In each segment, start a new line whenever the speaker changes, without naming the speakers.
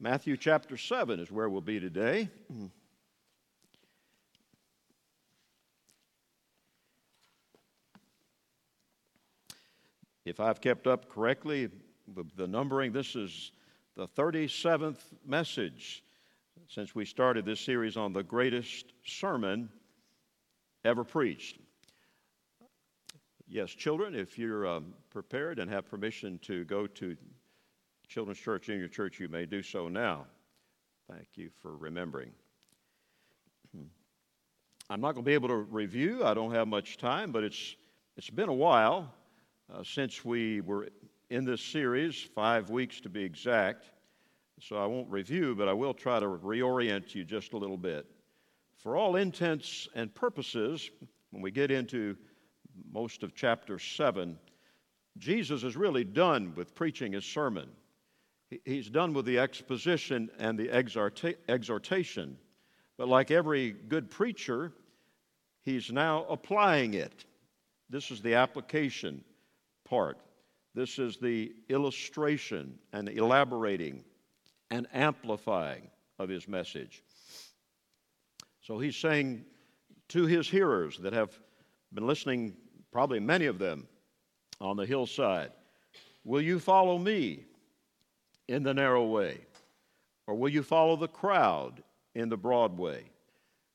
Matthew chapter 7 is where we'll be today. If I've kept up correctly the numbering, this is the 37th message since we started this series on the greatest sermon ever preached. Yes, children, if you're um, prepared and have permission to go to Children's Church in your church, you may do so now. Thank you for remembering. I'm not going to be able to review. I don't have much time, but it's it's been a while uh, since we were in this series, five weeks to be exact. So I won't review, but I will try to reorient you just a little bit. For all intents and purposes, when we get into most of chapter 7, Jesus is really done with preaching his sermon. He's done with the exposition and the exhortation. But like every good preacher, he's now applying it. This is the application part. This is the illustration and elaborating and amplifying of his message. So he's saying to his hearers that have been listening, probably many of them on the hillside, Will you follow me in the narrow way? Or will you follow the crowd in the broad way?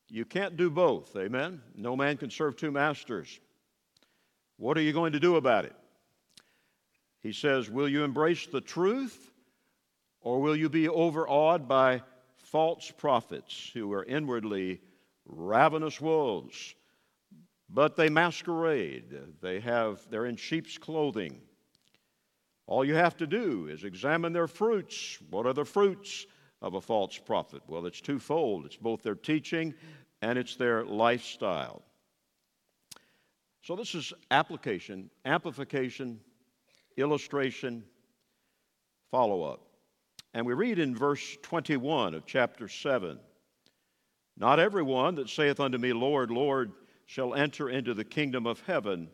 You can't do both, amen? No man can serve two masters. What are you going to do about it? He says, Will you embrace the truth, or will you be overawed by false prophets who are inwardly ravenous wolves? But they masquerade. They have, they're in sheep's clothing. All you have to do is examine their fruits. What are the fruits of a false prophet? Well, it's twofold it's both their teaching and it's their lifestyle. So, this is application, amplification, illustration, follow up. And we read in verse 21 of chapter 7 Not everyone that saith unto me, Lord, Lord, shall enter into the kingdom of heaven,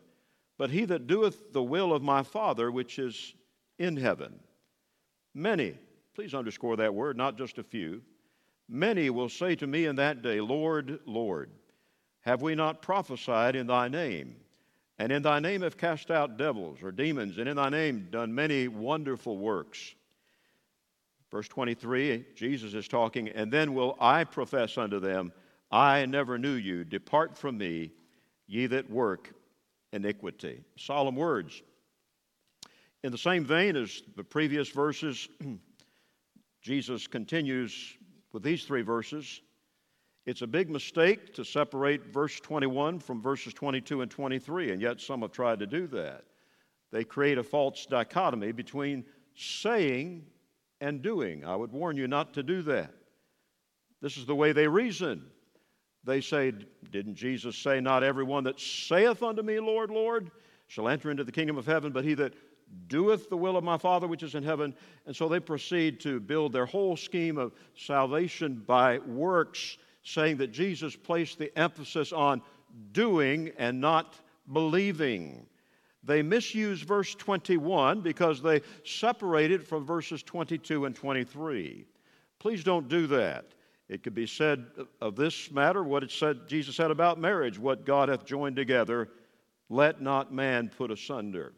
but he that doeth the will of my Father which is in heaven. Many, please underscore that word, not just a few, many will say to me in that day, Lord, Lord, have we not prophesied in thy name? And in thy name have cast out devils or demons, and in thy name done many wonderful works. Verse 23, Jesus is talking, and then will I profess unto them, I never knew you. Depart from me, ye that work iniquity. Solemn words. In the same vein as the previous verses, Jesus continues with these three verses it's a big mistake to separate verse 21 from verses 22 and 23, and yet some have tried to do that. They create a false dichotomy between saying and doing. I would warn you not to do that. This is the way they reason. They say, Didn't Jesus say, Not everyone that saith unto me, Lord, Lord, shall enter into the kingdom of heaven, but he that doeth the will of my Father which is in heaven? And so they proceed to build their whole scheme of salvation by works saying that Jesus placed the emphasis on doing and not believing. They misuse verse 21 because they separate it from verses 22 and 23. Please don't do that. It could be said of this matter what it said Jesus said about marriage, what God hath joined together, let not man put asunder.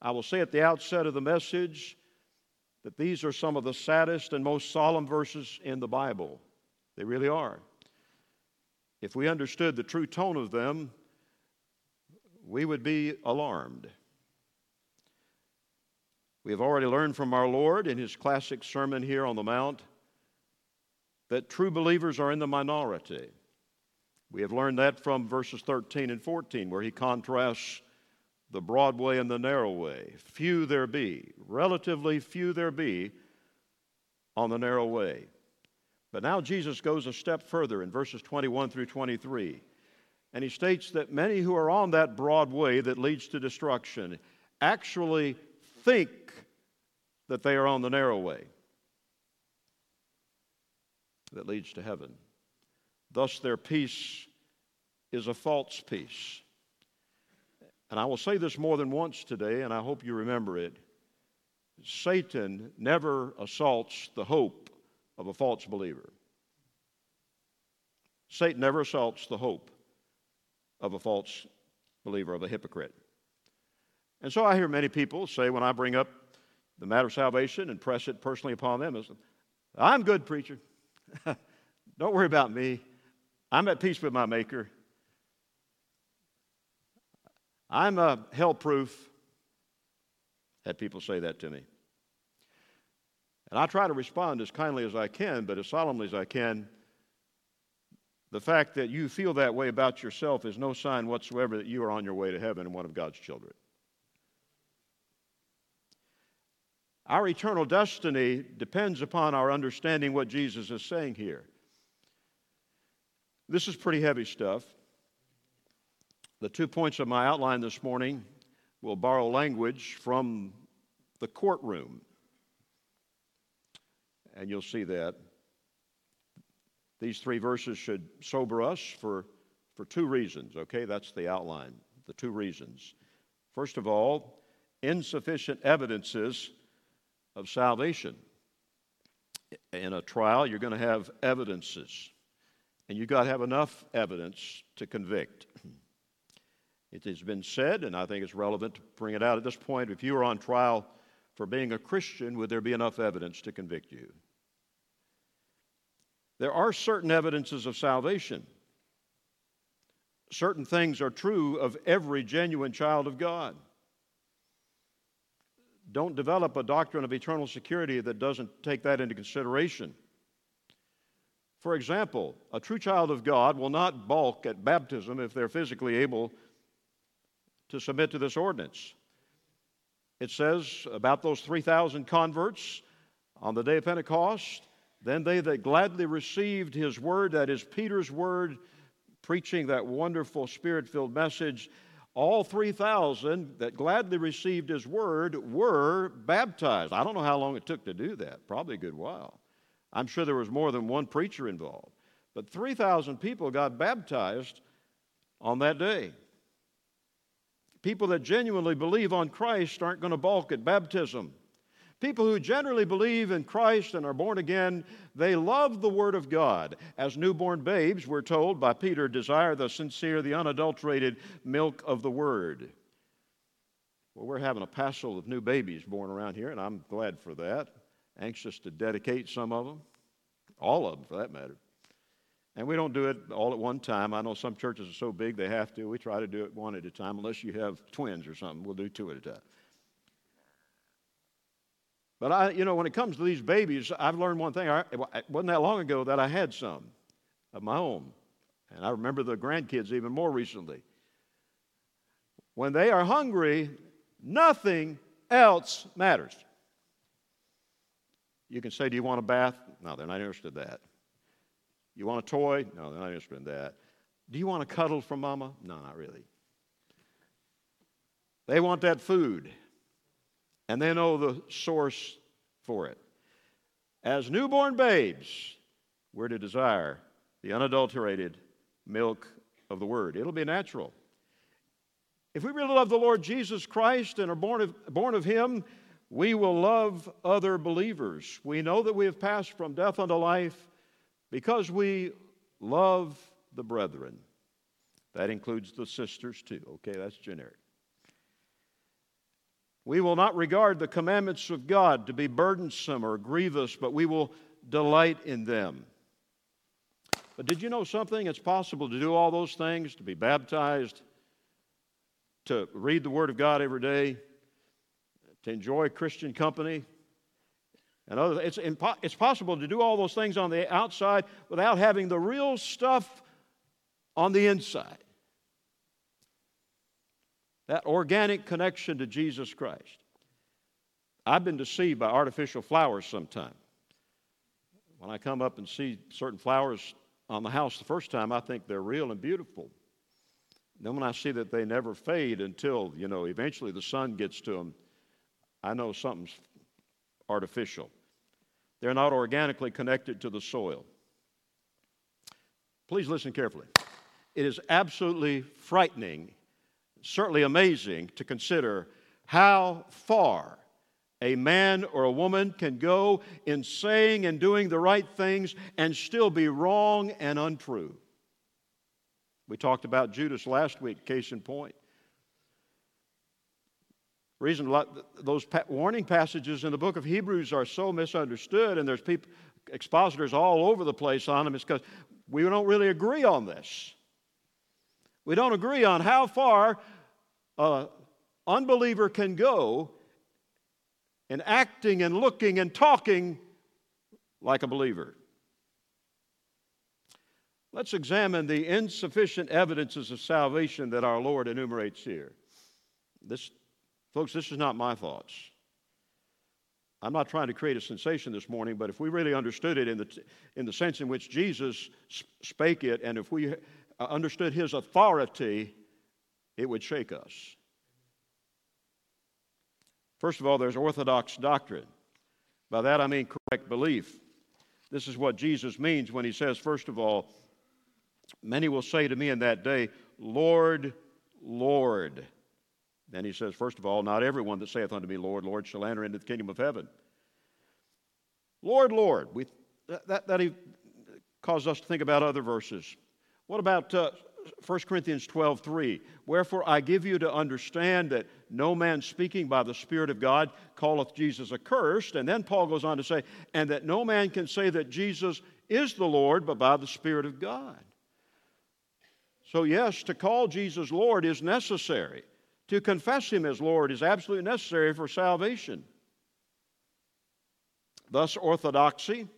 I will say at the outset of the message that these are some of the saddest and most solemn verses in the Bible. They really are. If we understood the true tone of them, we would be alarmed. We have already learned from our Lord in his classic sermon here on the Mount that true believers are in the minority. We have learned that from verses 13 and 14, where he contrasts the broad way and the narrow way. Few there be, relatively few there be on the narrow way. But now Jesus goes a step further in verses 21 through 23. And he states that many who are on that broad way that leads to destruction actually think that they are on the narrow way that leads to heaven. Thus, their peace is a false peace. And I will say this more than once today, and I hope you remember it. Satan never assaults the hope of a false believer. Satan never assaults the hope of a false believer, of a hypocrite. And so I hear many people say when I bring up the matter of salvation and press it personally upon them, I'm good, preacher. Don't worry about me. I'm at peace with my Maker. I'm uh, hell proof. Had people say that to me. And I try to respond as kindly as I can, but as solemnly as I can. The fact that you feel that way about yourself is no sign whatsoever that you are on your way to heaven and one of God's children. Our eternal destiny depends upon our understanding what Jesus is saying here. This is pretty heavy stuff. The two points of my outline this morning will borrow language from the courtroom. And you'll see that. These three verses should sober us for, for two reasons, okay? That's the outline, the two reasons. First of all, insufficient evidences of salvation. In a trial, you're going to have evidences, and you've got to have enough evidence to convict. It has been said, and I think it's relevant to bring it out at this point if you were on trial for being a Christian, would there be enough evidence to convict you? There are certain evidences of salvation. Certain things are true of every genuine child of God. Don't develop a doctrine of eternal security that doesn't take that into consideration. For example, a true child of God will not balk at baptism if they're physically able to submit to this ordinance. It says about those 3,000 converts on the day of Pentecost, then they that gladly received his word, that is Peter's word, preaching that wonderful spirit filled message, all 3,000 that gladly received his word were baptized. I don't know how long it took to do that, probably a good while. I'm sure there was more than one preacher involved. But 3,000 people got baptized on that day. People that genuinely believe on Christ aren't going to balk at baptism. People who generally believe in Christ and are born again, they love the Word of God. As newborn babes, we're told by Peter, desire the sincere, the unadulterated milk of the Word. Well, we're having a passel of new babies born around here, and I'm glad for that. Anxious to dedicate some of them, all of them for that matter. And we don't do it all at one time. I know some churches are so big they have to. We try to do it one at a time, unless you have twins or something. We'll do two at a time. But I, you know, when it comes to these babies, I've learned one thing. I, it wasn't that long ago that I had some of my own. And I remember the grandkids even more recently. When they are hungry, nothing else matters. You can say, Do you want a bath? No, they're not interested in that. You want a toy? No, they're not interested in that. Do you want a cuddle from mama? No, not really. They want that food and they know the source for it. As newborn babes, we're to desire the unadulterated milk of the Word. It'll be natural. If we really love the Lord Jesus Christ and are born of, born of Him, we will love other believers. We know that we have passed from death unto life because we love the brethren. That includes the sisters too. Okay, that's generic. We will not regard the commandments of God to be burdensome or grievous, but we will delight in them. But did you know something? It's possible to do all those things, to be baptized, to read the Word of God every day, to enjoy Christian company, and other, it's, impo- it's possible to do all those things on the outside without having the real stuff on the inside that organic connection to Jesus Christ. I've been deceived by artificial flowers sometimes. When I come up and see certain flowers on the house the first time, I think they're real and beautiful. Then when I see that they never fade until, you know, eventually the sun gets to them, I know something's artificial. They're not organically connected to the soil. Please listen carefully. It is absolutely frightening certainly amazing to consider how far A man or a woman can go in saying and doing the right things and still be wrong and untrue. We talked about Judas last week, case in point. Reason those warning passages in the book of Hebrews are so misunderstood, and there's people, expositors all over the place on them, is because we don't really agree on this. We don't agree on how far an unbeliever can go in acting and looking and talking like a believer. Let's examine the insufficient evidences of salvation that our Lord enumerates here. This, folks, this is not my thoughts. I'm not trying to create a sensation this morning, but if we really understood it in the, in the sense in which Jesus spake it, and if we uh, understood his authority, it would shake us. First of all, there's orthodox doctrine. By that I mean correct belief. This is what Jesus means when he says, first of all, many will say to me in that day, Lord, Lord. Then he says, first of all, not everyone that saith unto me, Lord, Lord, shall enter into the kingdom of heaven. Lord, Lord. We, that, that, that caused us to think about other verses. What about uh, 1 Corinthians 12, 3. Wherefore I give you to understand that no man speaking by the Spirit of God calleth Jesus accursed. And then Paul goes on to say, and that no man can say that Jesus is the Lord but by the Spirit of God. So, yes, to call Jesus Lord is necessary. To confess Him as Lord is absolutely necessary for salvation. Thus, orthodoxy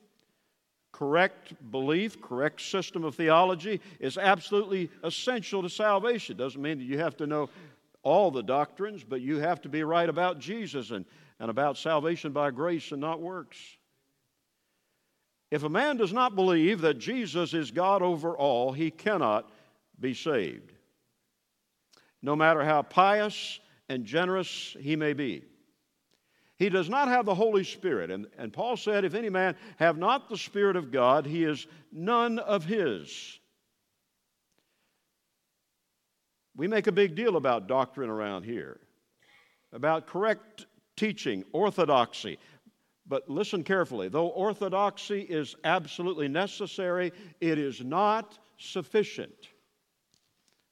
correct belief, correct system of theology is absolutely essential to salvation. Doesn't mean that you have to know all the doctrines, but you have to be right about Jesus and, and about salvation by grace and not works. If a man does not believe that Jesus is God over all, he cannot be saved, no matter how pious and generous he may be. He does not have the Holy Spirit. And, and Paul said, If any man have not the Spirit of God, he is none of his. We make a big deal about doctrine around here, about correct teaching, orthodoxy. But listen carefully though orthodoxy is absolutely necessary, it is not sufficient.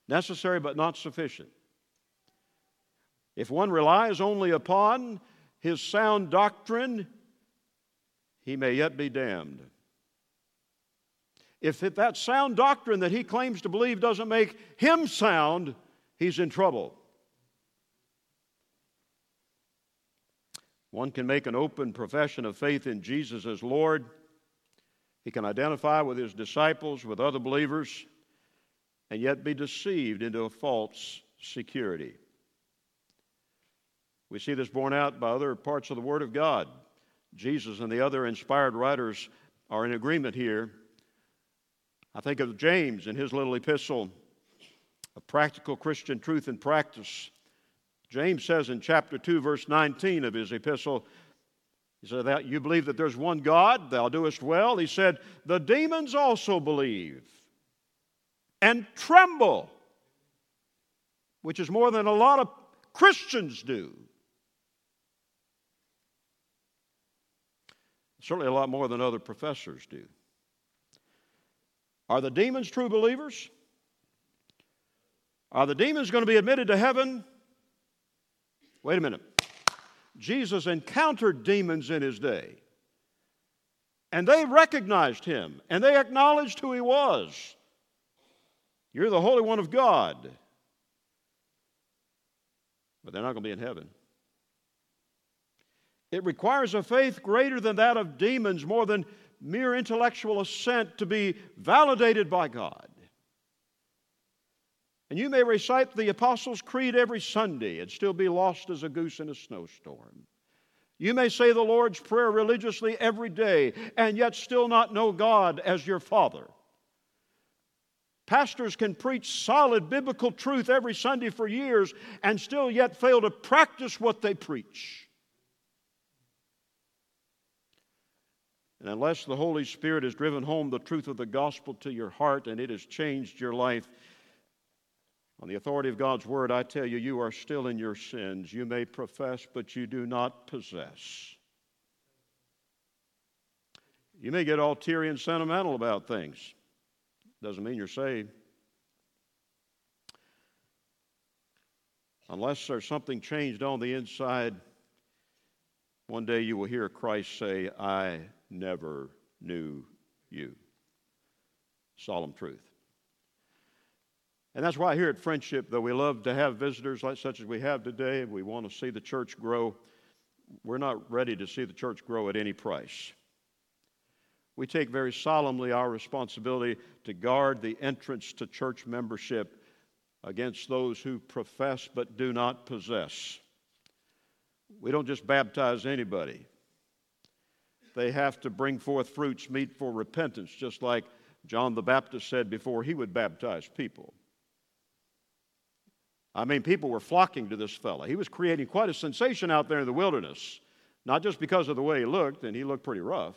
Necessary but not sufficient. If one relies only upon his sound doctrine, he may yet be damned. If that sound doctrine that he claims to believe doesn't make him sound, he's in trouble. One can make an open profession of faith in Jesus as Lord. He can identify with his disciples, with other believers, and yet be deceived into a false security. We see this borne out by other parts of the Word of God. Jesus and the other inspired writers are in agreement here. I think of James in his little epistle, A Practical Christian Truth and Practice. James says in chapter 2, verse 19 of his epistle, he said, that You believe that there's one God, thou doest well. He said, The demons also believe and tremble, which is more than a lot of Christians do. Certainly a lot more than other professors do. Are the demons true believers? Are the demons going to be admitted to heaven? Wait a minute. Jesus encountered demons in his day. And they recognized him and they acknowledged who he was. You're the Holy One of God. But they're not going to be in heaven. It requires a faith greater than that of demons, more than mere intellectual assent to be validated by God. And you may recite the Apostles' Creed every Sunday and still be lost as a goose in a snowstorm. You may say the Lord's Prayer religiously every day and yet still not know God as your Father. Pastors can preach solid biblical truth every Sunday for years and still yet fail to practice what they preach. And unless the Holy Spirit has driven home the truth of the gospel to your heart and it has changed your life, On the authority of God's word, I tell you, you are still in your sins. You may profess, but you do not possess. You may get all teary and sentimental about things. Doesn't mean you're saved. Unless there's something changed on the inside, one day you will hear Christ say, I never knew you. Solemn truth. And that's why here at Friendship, though we love to have visitors like such as we have today, we want to see the church grow. We're not ready to see the church grow at any price. We take very solemnly our responsibility to guard the entrance to church membership against those who profess but do not possess. We don't just baptize anybody. They have to bring forth fruits meet for repentance, just like John the Baptist said before he would baptize people. I mean, people were flocking to this fellow. He was creating quite a sensation out there in the wilderness, not just because of the way he looked, and he looked pretty rough,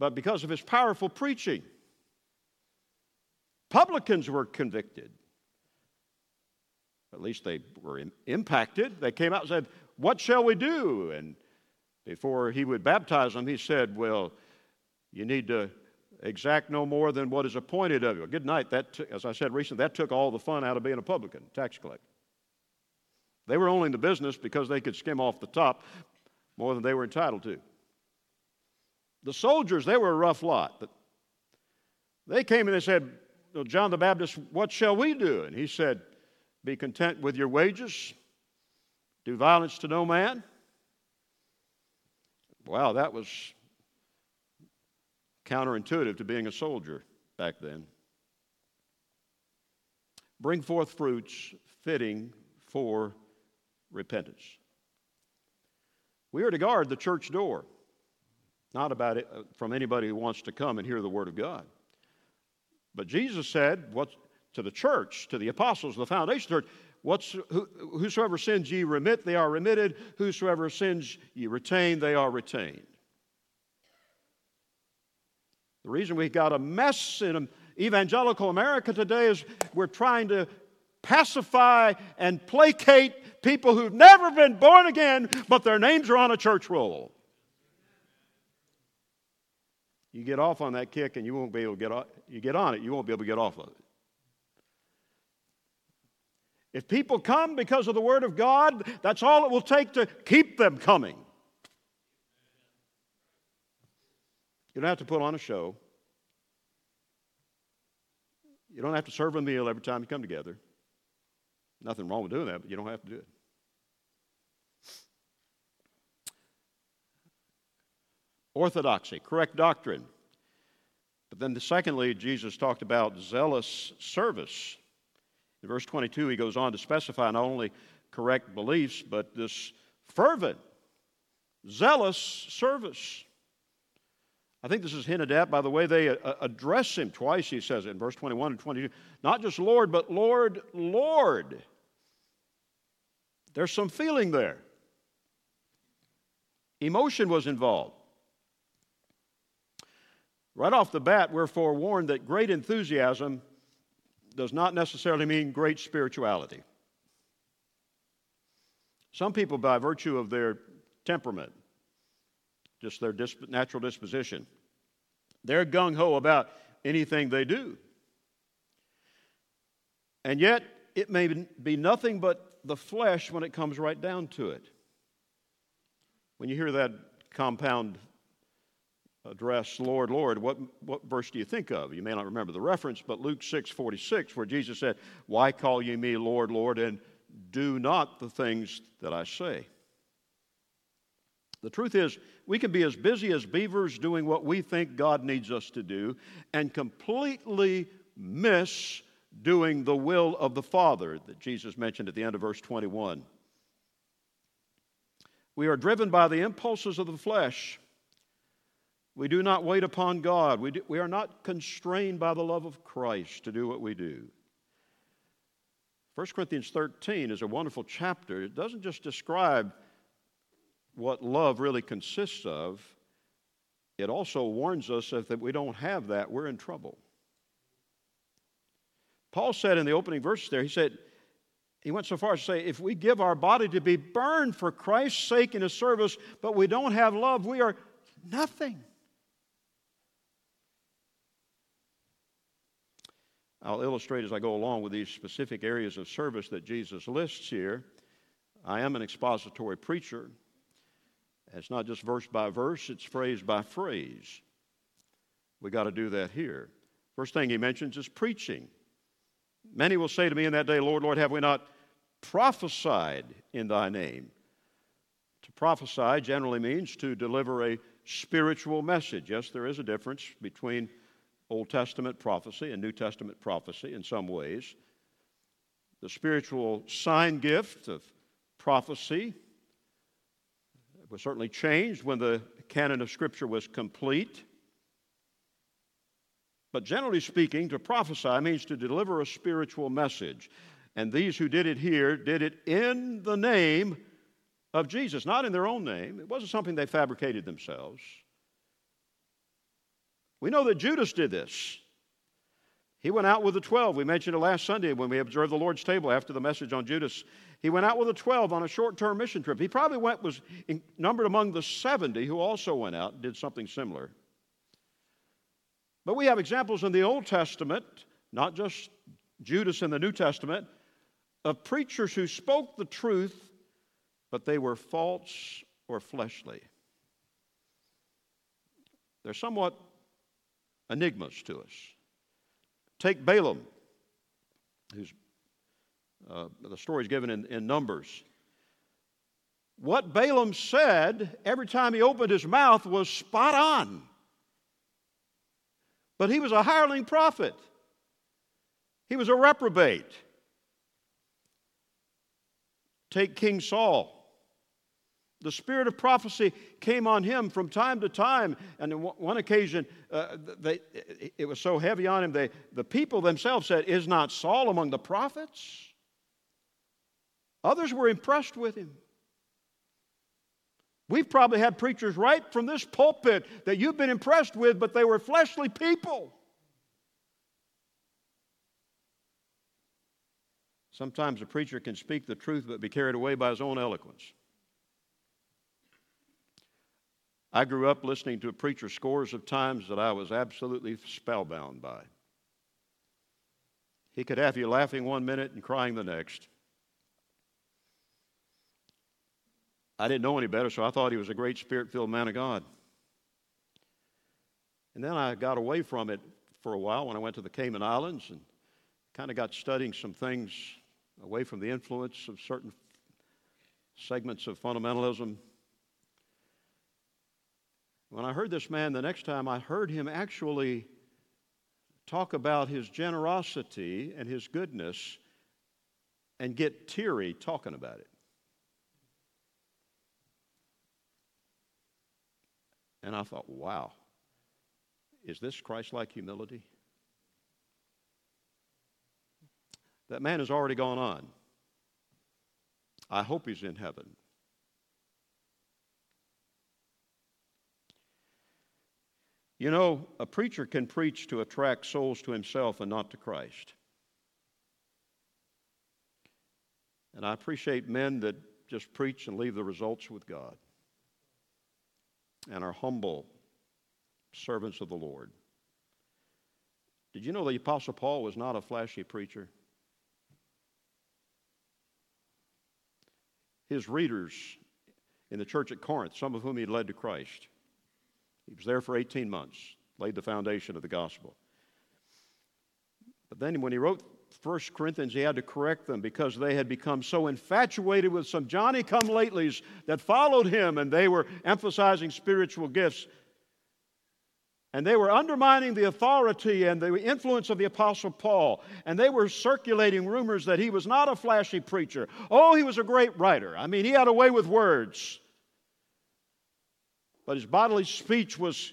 but because of his powerful preaching. Publicans were convicted. At least they were impacted. They came out and said, What shall we do? And before he would baptize them, he said, Well, you need to exact no more than what is appointed of you. Good night. That, t- as I said recently, that took all the fun out of being a publican, tax collector. They were only in the business because they could skim off the top more than they were entitled to. The soldiers, they were a rough lot. But they came and they said, John the Baptist, what shall we do? And he said, Be content with your wages, do violence to no man. Wow, that was counterintuitive to being a soldier back then. Bring forth fruits fitting for repentance. We are to guard the church door, not about it uh, from anybody who wants to come and hear the Word of God. But Jesus said, what, to the church, to the apostles, the foundation church, what's, who, whosoever sins ye remit, they are remitted. Whosoever sins ye retain, they are retained. The reason we've got a mess in evangelical America today is we're trying to pacify and placate people who've never been born again, but their names are on a church roll. You get off on that kick and you won't be able to get off, you get on it, you won't be able to get off of it. If people come because of the Word of God, that's all it will take to keep them coming. You don't have to put on a show. You don't have to serve a meal every time you come together. Nothing wrong with doing that, but you don't have to do it. Orthodoxy, correct doctrine. But then, the, secondly, Jesus talked about zealous service. In verse 22, he goes on to specify not only correct beliefs, but this fervent, zealous service. I think this is hinted at by the way they uh, address him. Twice he says it in verse 21 and 22. Not just Lord, but Lord, Lord. There's some feeling there. Emotion was involved. Right off the bat, we're forewarned that great enthusiasm does not necessarily mean great spirituality. Some people, by virtue of their temperament, just their disp- natural disposition, they're gung ho about anything they do. And yet, it may be nothing but the flesh when it comes right down to it. When you hear that compound address, Lord, Lord, what, what verse do you think of? You may not remember the reference, but Luke 6 46, where Jesus said, Why call ye me Lord, Lord, and do not the things that I say? The truth is, we can be as busy as beavers doing what we think God needs us to do and completely miss doing the will of the Father that Jesus mentioned at the end of verse 21. We are driven by the impulses of the flesh we do not wait upon God. We, do, we are not constrained by the love of Christ to do what we do. 1 Corinthians 13 is a wonderful chapter. It doesn't just describe what love really consists of, it also warns us that if we don't have that, we're in trouble. Paul said in the opening verse there, he said, he went so far as to say, if we give our body to be burned for Christ's sake in his service, but we don't have love, we are nothing. I'll illustrate as I go along with these specific areas of service that Jesus lists here. I am an expository preacher. It's not just verse by verse, it's phrase by phrase. We got to do that here. First thing he mentions is preaching. Many will say to me in that day, Lord, Lord, have we not prophesied in thy name? To prophesy generally means to deliver a spiritual message. Yes, there is a difference between Old Testament prophecy and New Testament prophecy in some ways. The spiritual sign gift of prophecy was certainly changed when the canon of Scripture was complete. But generally speaking, to prophesy means to deliver a spiritual message. And these who did it here did it in the name of Jesus, not in their own name. It wasn't something they fabricated themselves. We know that Judas did this. He went out with the 12. We mentioned it last Sunday when we observed the Lord's table after the message on Judas. He went out with the 12 on a short term mission trip. He probably went, was numbered among the 70 who also went out and did something similar. But we have examples in the Old Testament, not just Judas in the New Testament, of preachers who spoke the truth, but they were false or fleshly. They're somewhat enigmas to us. Take Balaam, who's uh, the story is given in, in Numbers. What Balaam said every time he opened his mouth was spot on. But he was a hireling prophet, he was a reprobate. Take King Saul. The spirit of prophecy came on him from time to time. And on one occasion, uh, they, it was so heavy on him, they, the people themselves said, Is not Saul among the prophets? Others were impressed with him. We've probably had preachers right from this pulpit that you've been impressed with, but they were fleshly people. Sometimes a preacher can speak the truth but be carried away by his own eloquence. I grew up listening to a preacher scores of times that I was absolutely spellbound by. He could have you laughing one minute and crying the next. I didn't know any better, so I thought he was a great spirit filled man of God. And then I got away from it for a while when I went to the Cayman Islands and kind of got studying some things away from the influence of certain segments of fundamentalism. When I heard this man the next time, I heard him actually talk about his generosity and his goodness and get teary talking about it. And I thought, wow, is this Christ like humility? That man has already gone on. I hope he's in heaven. You know, a preacher can preach to attract souls to himself and not to Christ. And I appreciate men that just preach and leave the results with God and are humble servants of the Lord. Did you know the Apostle Paul was not a flashy preacher? His readers in the church at Corinth, some of whom he led to Christ, he was there for 18 months, laid the foundation of the gospel. But then when he wrote First Corinthians, he had to correct them because they had become so infatuated with some Johnny come latelys that followed him and they were emphasizing spiritual gifts. And they were undermining the authority and the influence of the Apostle Paul. And they were circulating rumors that he was not a flashy preacher. Oh, he was a great writer. I mean, he had a way with words. But his bodily speech was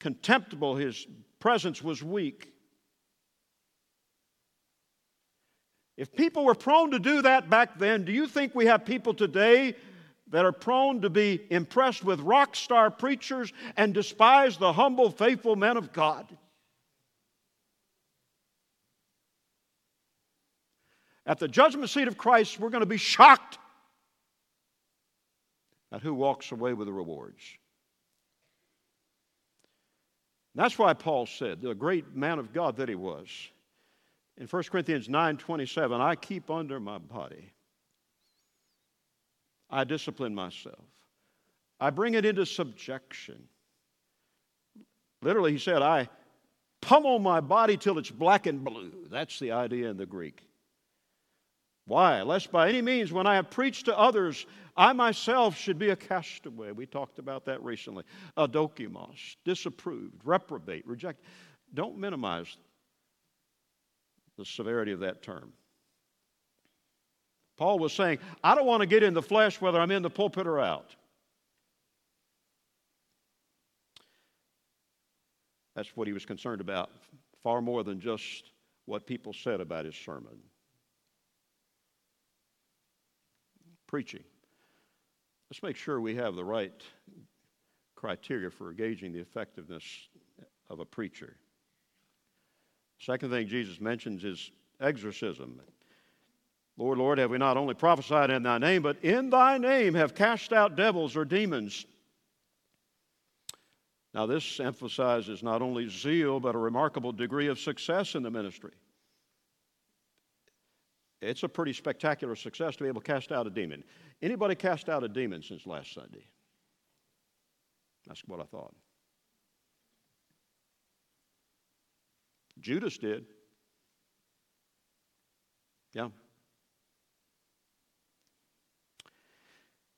contemptible, his presence was weak. If people were prone to do that back then, do you think we have people today that are prone to be impressed with rock star preachers and despise the humble, faithful men of God? At the judgment seat of Christ, we're going to be shocked at who walks away with the rewards. That's why Paul said, the great man of God that he was, in 1 Corinthians 9 27, I keep under my body. I discipline myself. I bring it into subjection. Literally, he said, I pummel my body till it's black and blue. That's the idea in the Greek. Why? Lest by any means, when I have preached to others, I myself should be a castaway. We talked about that recently. adokimos, disapproved, reprobate, reject. Don't minimize the severity of that term. Paul was saying, I don't want to get in the flesh whether I'm in the pulpit or out. That's what he was concerned about, far more than just what people said about his sermon. Preaching. Let's make sure we have the right criteria for gauging the effectiveness of a preacher. Second thing Jesus mentions is exorcism. Lord, Lord, have we not only prophesied in thy name, but in thy name have cast out devils or demons? Now, this emphasizes not only zeal, but a remarkable degree of success in the ministry. It's a pretty spectacular success to be able to cast out a demon. Anybody cast out a demon since last Sunday? That's what I thought. Judas did. Yeah.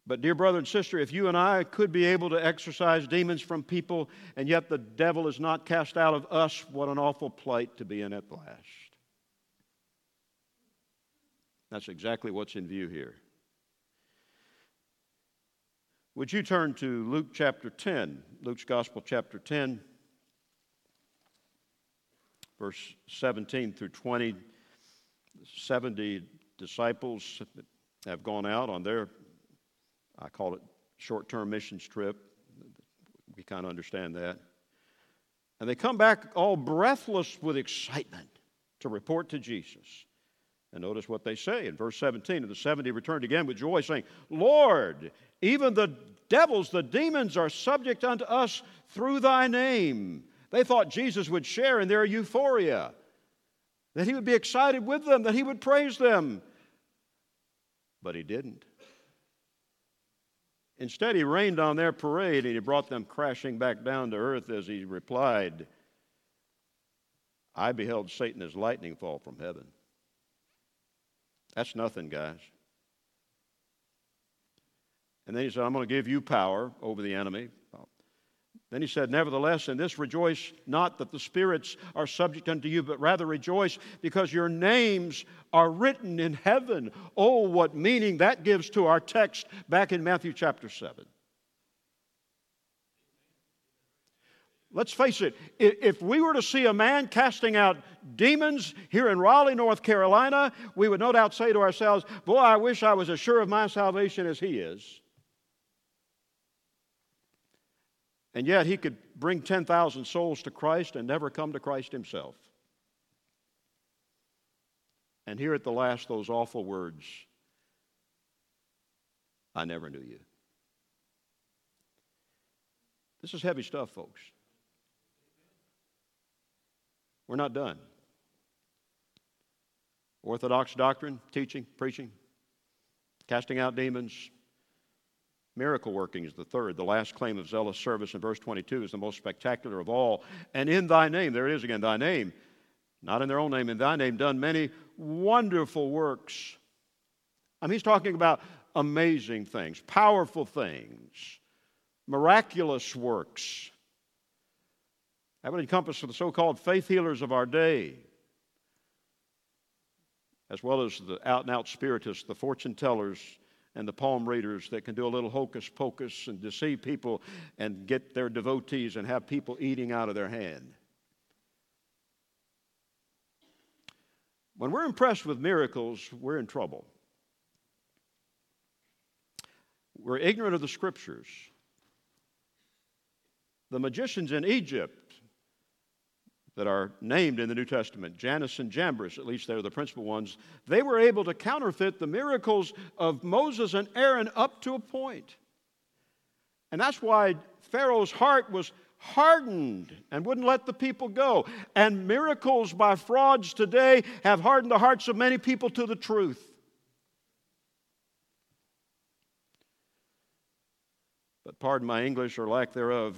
But, dear brother and sister, if you and I could be able to exorcise demons from people, and yet the devil is not cast out of us, what an awful plight to be in at last. That's exactly what's in view here. Would you turn to Luke chapter 10, Luke's Gospel chapter 10, verse 17 through 20? 70 disciples have gone out on their, I call it short term missions trip. We kind of understand that. And they come back all breathless with excitement to report to Jesus. And notice what they say in verse 17. And the 70 returned again with joy, saying, Lord, even the devils, the demons, are subject unto us through thy name. They thought Jesus would share in their euphoria, that he would be excited with them, that he would praise them. But he didn't. Instead, he rained on their parade and he brought them crashing back down to earth as he replied, I beheld Satan as lightning fall from heaven. That's nothing, guys. And then he said, I'm going to give you power over the enemy. Then he said, Nevertheless, in this rejoice not that the spirits are subject unto you, but rather rejoice because your names are written in heaven. Oh, what meaning that gives to our text back in Matthew chapter 7. Let's face it, if we were to see a man casting out demons here in Raleigh, North Carolina, we would no doubt say to ourselves, Boy, I wish I was as sure of my salvation as he is. And yet he could bring 10,000 souls to Christ and never come to Christ himself. And here at the last, those awful words I never knew you. This is heavy stuff, folks. We're not done. Orthodox doctrine, teaching, preaching, casting out demons, miracle working is the third. The last claim of zealous service in verse 22 is the most spectacular of all. And in thy name, there it is again, thy name, not in their own name, in thy name, done many wonderful works. I mean, he's talking about amazing things, powerful things, miraculous works. That would encompass the so called faith healers of our day, as well as the out and out spiritists, the fortune tellers, and the palm readers that can do a little hocus pocus and deceive people and get their devotees and have people eating out of their hand. When we're impressed with miracles, we're in trouble. We're ignorant of the scriptures. The magicians in Egypt that are named in the New Testament, Jannes and Jambres, at least they're the principal ones, they were able to counterfeit the miracles of Moses and Aaron up to a point. And that's why Pharaoh's heart was hardened and wouldn't let the people go. And miracles by frauds today have hardened the hearts of many people to the truth. But pardon my English or lack thereof,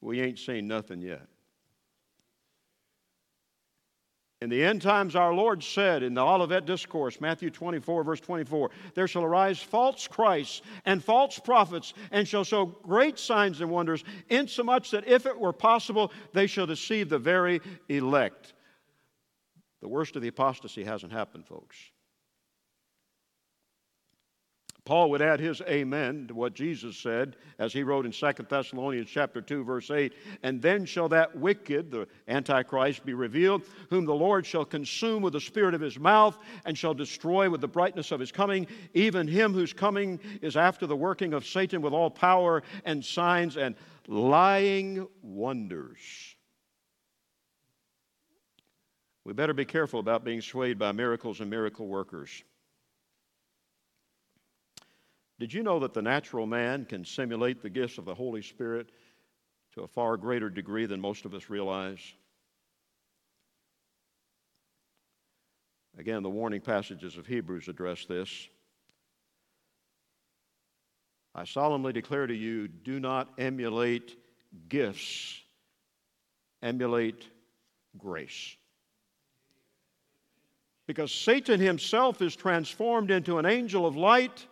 we ain't seen nothing yet. In the end times, our Lord said in the Olivet Discourse, Matthew 24, verse 24, there shall arise false Christs and false prophets, and shall show great signs and wonders, insomuch that if it were possible, they shall deceive the very elect. The worst of the apostasy hasn't happened, folks. Paul would add his amen to what Jesus said as he wrote in 2 Thessalonians chapter 2 verse 8, and then shall that wicked, the antichrist be revealed, whom the Lord shall consume with the spirit of his mouth and shall destroy with the brightness of his coming, even him whose coming is after the working of Satan with all power and signs and lying wonders. We better be careful about being swayed by miracles and miracle workers. Did you know that the natural man can simulate the gifts of the Holy Spirit to a far greater degree than most of us realize? Again, the warning passages of Hebrews address this. I solemnly declare to you do not emulate gifts, emulate grace. Because Satan himself is transformed into an angel of light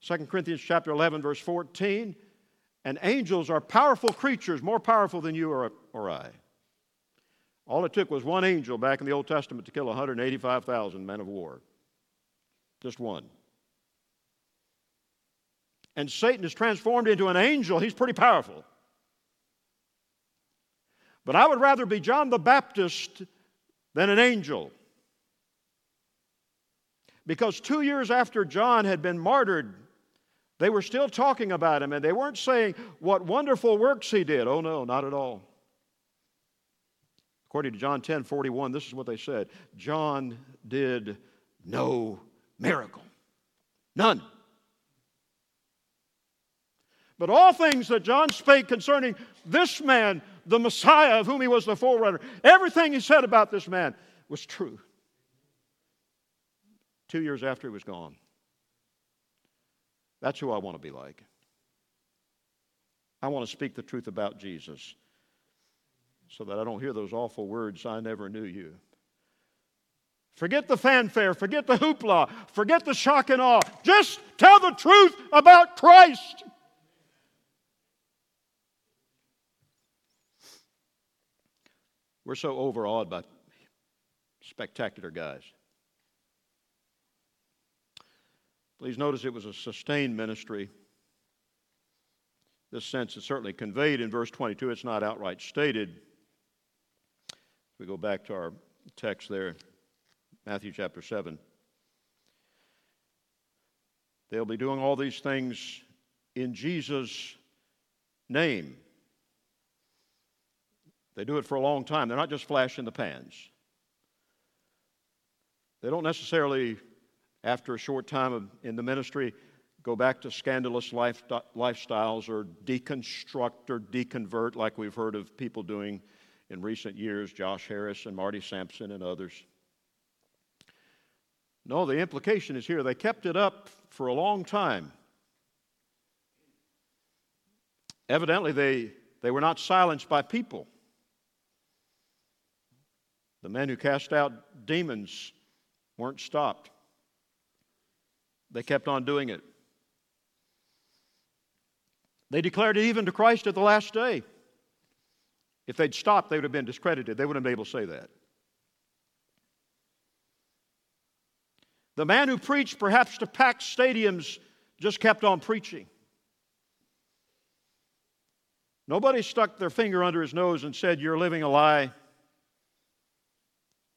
2 Corinthians chapter 11 verse 14, and angels are powerful creatures, more powerful than you or, or I. All it took was one angel back in the Old Testament to kill 185,000 men of war. Just one. And Satan is transformed into an angel. He's pretty powerful. But I would rather be John the Baptist than an angel. Because two years after John had been martyred they were still talking about him and they weren't saying what wonderful works he did. Oh, no, not at all. According to John 10 41, this is what they said John did no miracle. None. But all things that John spake concerning this man, the Messiah of whom he was the forerunner, everything he said about this man was true. Two years after he was gone. That's who I want to be like. I want to speak the truth about Jesus so that I don't hear those awful words, I never knew you. Forget the fanfare, forget the hoopla, forget the shock and awe. Just tell the truth about Christ. We're so overawed by spectacular guys. Please notice it was a sustained ministry. This sense is certainly conveyed in verse 22. It's not outright stated. We go back to our text there, Matthew chapter 7. They'll be doing all these things in Jesus' name. They do it for a long time. They're not just flash in the pans. They don't necessarily after a short time of, in the ministry, go back to scandalous life, lifestyles or deconstruct or deconvert, like we've heard of people doing in recent years, Josh Harris and Marty Sampson and others. No, the implication is here they kept it up for a long time. Evidently, they, they were not silenced by people. The men who cast out demons weren't stopped. They kept on doing it. They declared it even to Christ at the last day. If they'd stopped, they would have been discredited. They wouldn't have been able to say that. The man who preached, perhaps to packed stadiums, just kept on preaching. Nobody stuck their finger under his nose and said, You're living a lie.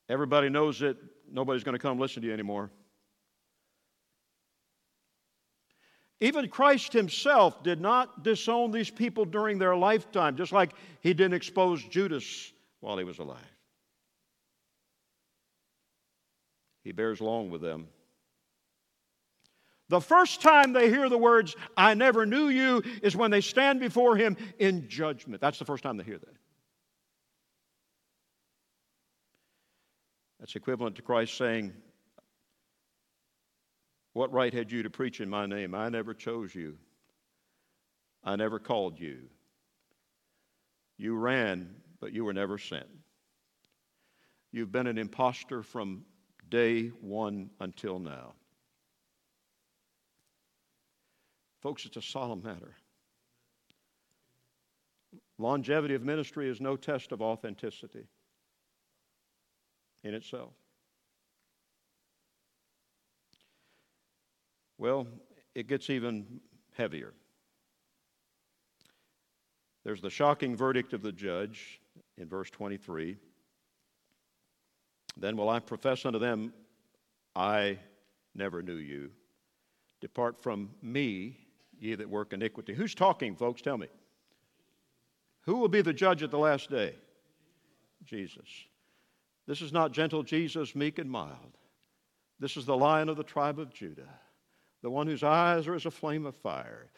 Everybody knows it. Nobody's going to come listen to you anymore. Even Christ himself did not disown these people during their lifetime, just like he didn't expose Judas while he was alive. He bears long with them. The first time they hear the words, I never knew you, is when they stand before him in judgment. That's the first time they hear that. That's equivalent to Christ saying, What right had you to preach in my name? I never chose you, I never called you. You ran, but you were never sent. You've been an impostor from day one until now. Folks, it's a solemn matter. Longevity of ministry is no test of authenticity in itself. Well, it gets even heavier. There's the shocking verdict of the judge in verse 23. Then will I profess unto them, I never knew you. Depart from me, ye that work iniquity. Who's talking, folks? Tell me. Who will be the judge at the last day? Jesus. This is not gentle Jesus, meek and mild. This is the lion of the tribe of Judah, the one whose eyes are as a flame of fire,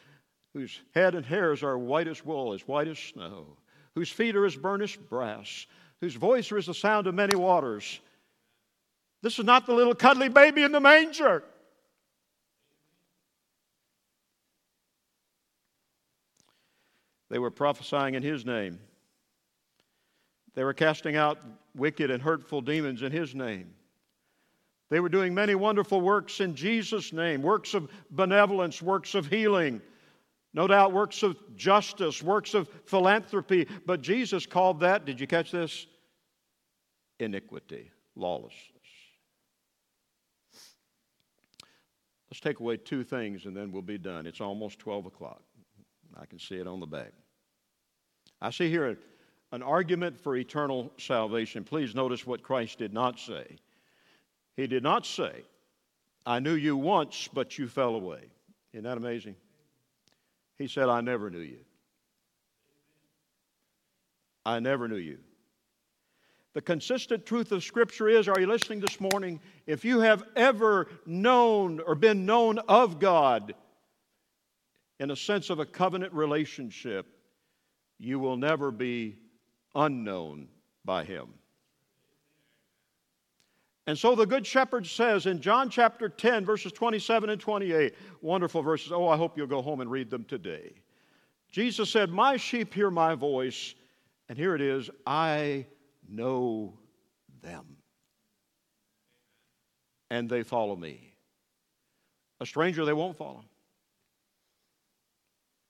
whose head and hairs are white as wool, as white as snow, whose feet are as burnished brass, whose voice is the sound of many waters. This is not the little cuddly baby in the manger. They were prophesying in his name. They were casting out wicked and hurtful demons in his name. They were doing many wonderful works in Jesus' name works of benevolence, works of healing, no doubt works of justice, works of philanthropy. But Jesus called that, did you catch this? Iniquity, lawlessness. Let's take away two things and then we'll be done. It's almost 12 o'clock. I can see it on the back. I see here an argument for eternal salvation. Please notice what Christ did not say. He did not say, I knew you once, but you fell away. Isn't that amazing? He said, I never knew you. I never knew you. The consistent truth of Scripture is are you listening this morning? If you have ever known or been known of God in a sense of a covenant relationship, you will never be unknown by him. And so the Good Shepherd says in John chapter 10, verses 27 and 28, wonderful verses. Oh, I hope you'll go home and read them today. Jesus said, My sheep hear my voice, and here it is I know them, and they follow me. A stranger they won't follow.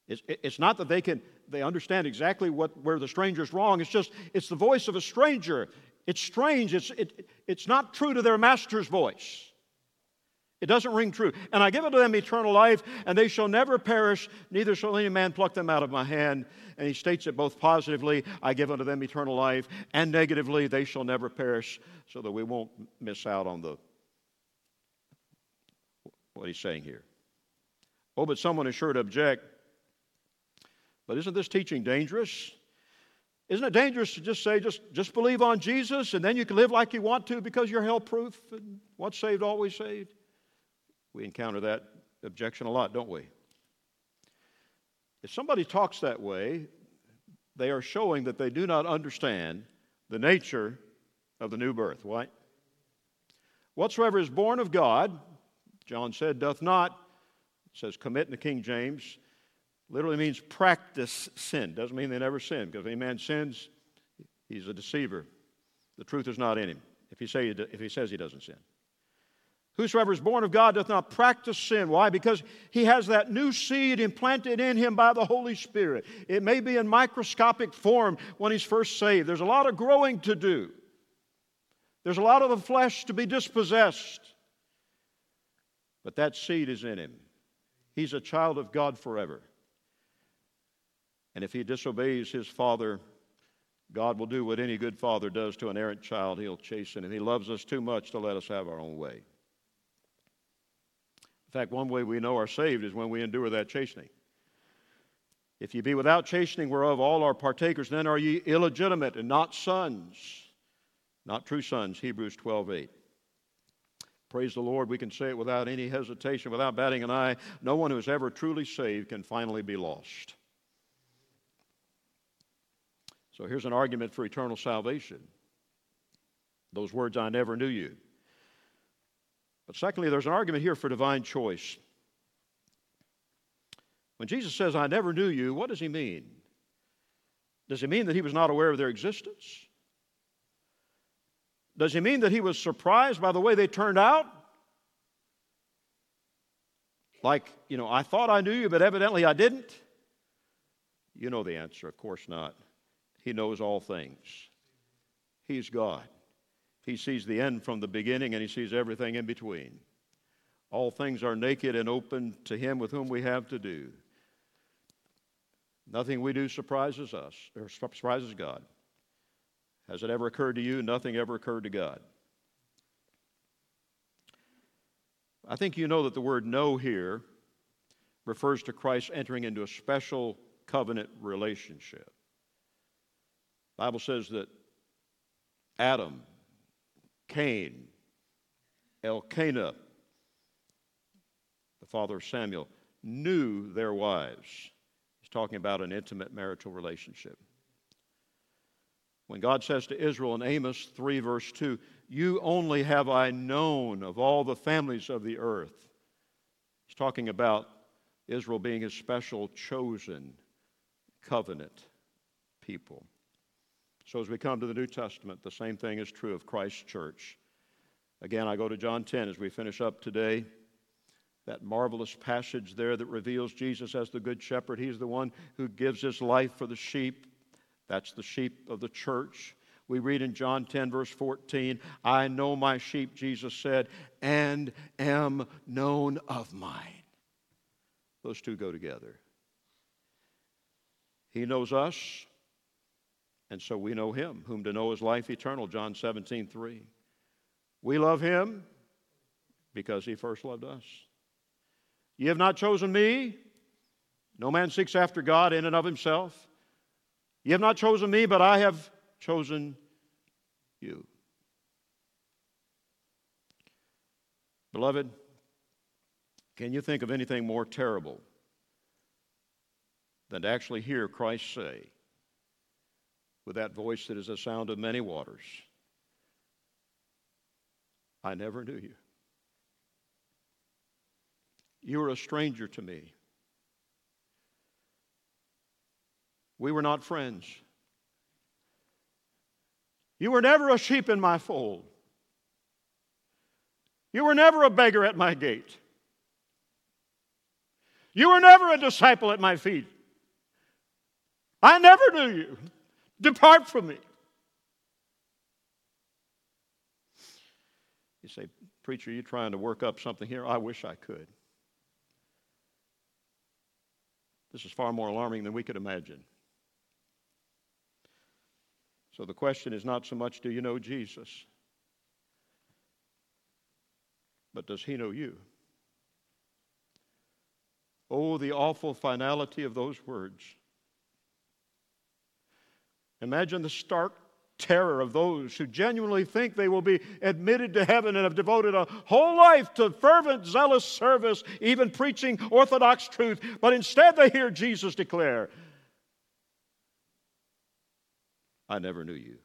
It's, it's not that they can they understand exactly what, where the stranger's wrong. It's just, it's the voice of a stranger. It's strange. It's, it, it's not true to their master's voice. It doesn't ring true. And I give unto them eternal life, and they shall never perish, neither shall any man pluck them out of my hand. And he states it both positively, I give unto them eternal life, and negatively, they shall never perish, so that we won't miss out on the what he's saying here. Oh, but someone is sure to object. But isn't this teaching dangerous? Isn't it dangerous to just say, just, just believe on Jesus and then you can live like you want to because you're hell proof and once saved, always saved? We encounter that objection a lot, don't we? If somebody talks that way, they are showing that they do not understand the nature of the new birth. Why? Whatsoever is born of God, John said, doth not, says commit in the King James, literally means practice sin. Doesn't mean they never sin, because if any man sins, he's a deceiver. The truth is not in him if he, say, if he says he doesn't sin. Whosoever is born of God doth not practice sin. Why? Because he has that new seed implanted in him by the Holy Spirit. It may be in microscopic form when he's first saved. There's a lot of growing to do, there's a lot of the flesh to be dispossessed. But that seed is in him. He's a child of God forever. And if he disobeys his father, God will do what any good father does to an errant child. He'll chasten him. He loves us too much to let us have our own way. In fact, one way we know are saved is when we endure that chastening. If ye be without chastening, whereof all are partakers, then are ye illegitimate and not sons, not true sons. Hebrews 12 8. Praise the Lord, we can say it without any hesitation, without batting an eye. No one who is ever truly saved can finally be lost. So here's an argument for eternal salvation. Those words, I never knew you. But secondly, there's an argument here for divine choice. When Jesus says, I never knew you, what does he mean? Does he mean that he was not aware of their existence? Does he mean that he was surprised by the way they turned out? Like, you know, I thought I knew you, but evidently I didn't? You know the answer, of course not. He knows all things. He's God. He sees the end from the beginning and he sees everything in between. All things are naked and open to him with whom we have to do. Nothing we do surprises us or surprises God. Has it ever occurred to you? Nothing ever occurred to God. I think you know that the word know here refers to Christ entering into a special covenant relationship. Bible says that Adam, Cain, Elkanah, the father of Samuel, knew their wives. He's talking about an intimate marital relationship. When God says to Israel in Amos 3, verse 2, You only have I known of all the families of the earth. He's talking about Israel being his special, chosen covenant people. So as we come to the New Testament, the same thing is true of Christ's church. Again, I go to John 10 as we finish up today. That marvelous passage there that reveals Jesus as the Good Shepherd. He's the one who gives his life for the sheep. That's the sheep of the church. We read in John 10, verse 14, I know my sheep, Jesus said, and am known of mine. Those two go together. He knows us, and so we know him. Whom to know is life eternal, John 17, 3. We love him because he first loved us. Ye have not chosen me. No man seeks after God in and of himself. You have not chosen me, but I have chosen you. Beloved, can you think of anything more terrible than to actually hear Christ say, with that voice that is the sound of many waters, I never knew you. You were a stranger to me. We were not friends. You were never a sheep in my fold. You were never a beggar at my gate. You were never a disciple at my feet. I never knew you. Depart from me. You say, Preacher, you're trying to work up something here? I wish I could. This is far more alarming than we could imagine. So the question is not so much do you know Jesus, but does he know you? Oh, the awful finality of those words. Imagine the stark terror of those who genuinely think they will be admitted to heaven and have devoted a whole life to fervent, zealous service, even preaching orthodox truth, but instead they hear Jesus declare, I never knew you.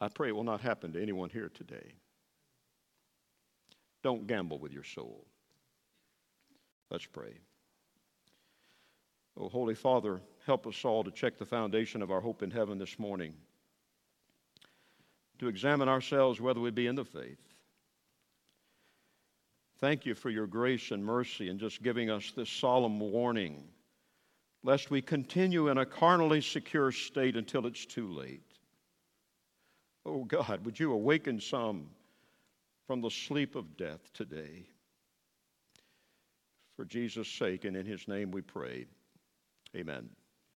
I pray it will not happen to anyone here today. Don't gamble with your soul. Let's pray. Oh, Holy Father, help us all to check the foundation of our hope in heaven this morning, to examine ourselves whether we be in the faith. Thank you for your grace and mercy in just giving us this solemn warning lest we continue in a carnally secure state until it's too late. Oh God, would you awaken some from the sleep of death today? For Jesus' sake and in his name we pray. Amen.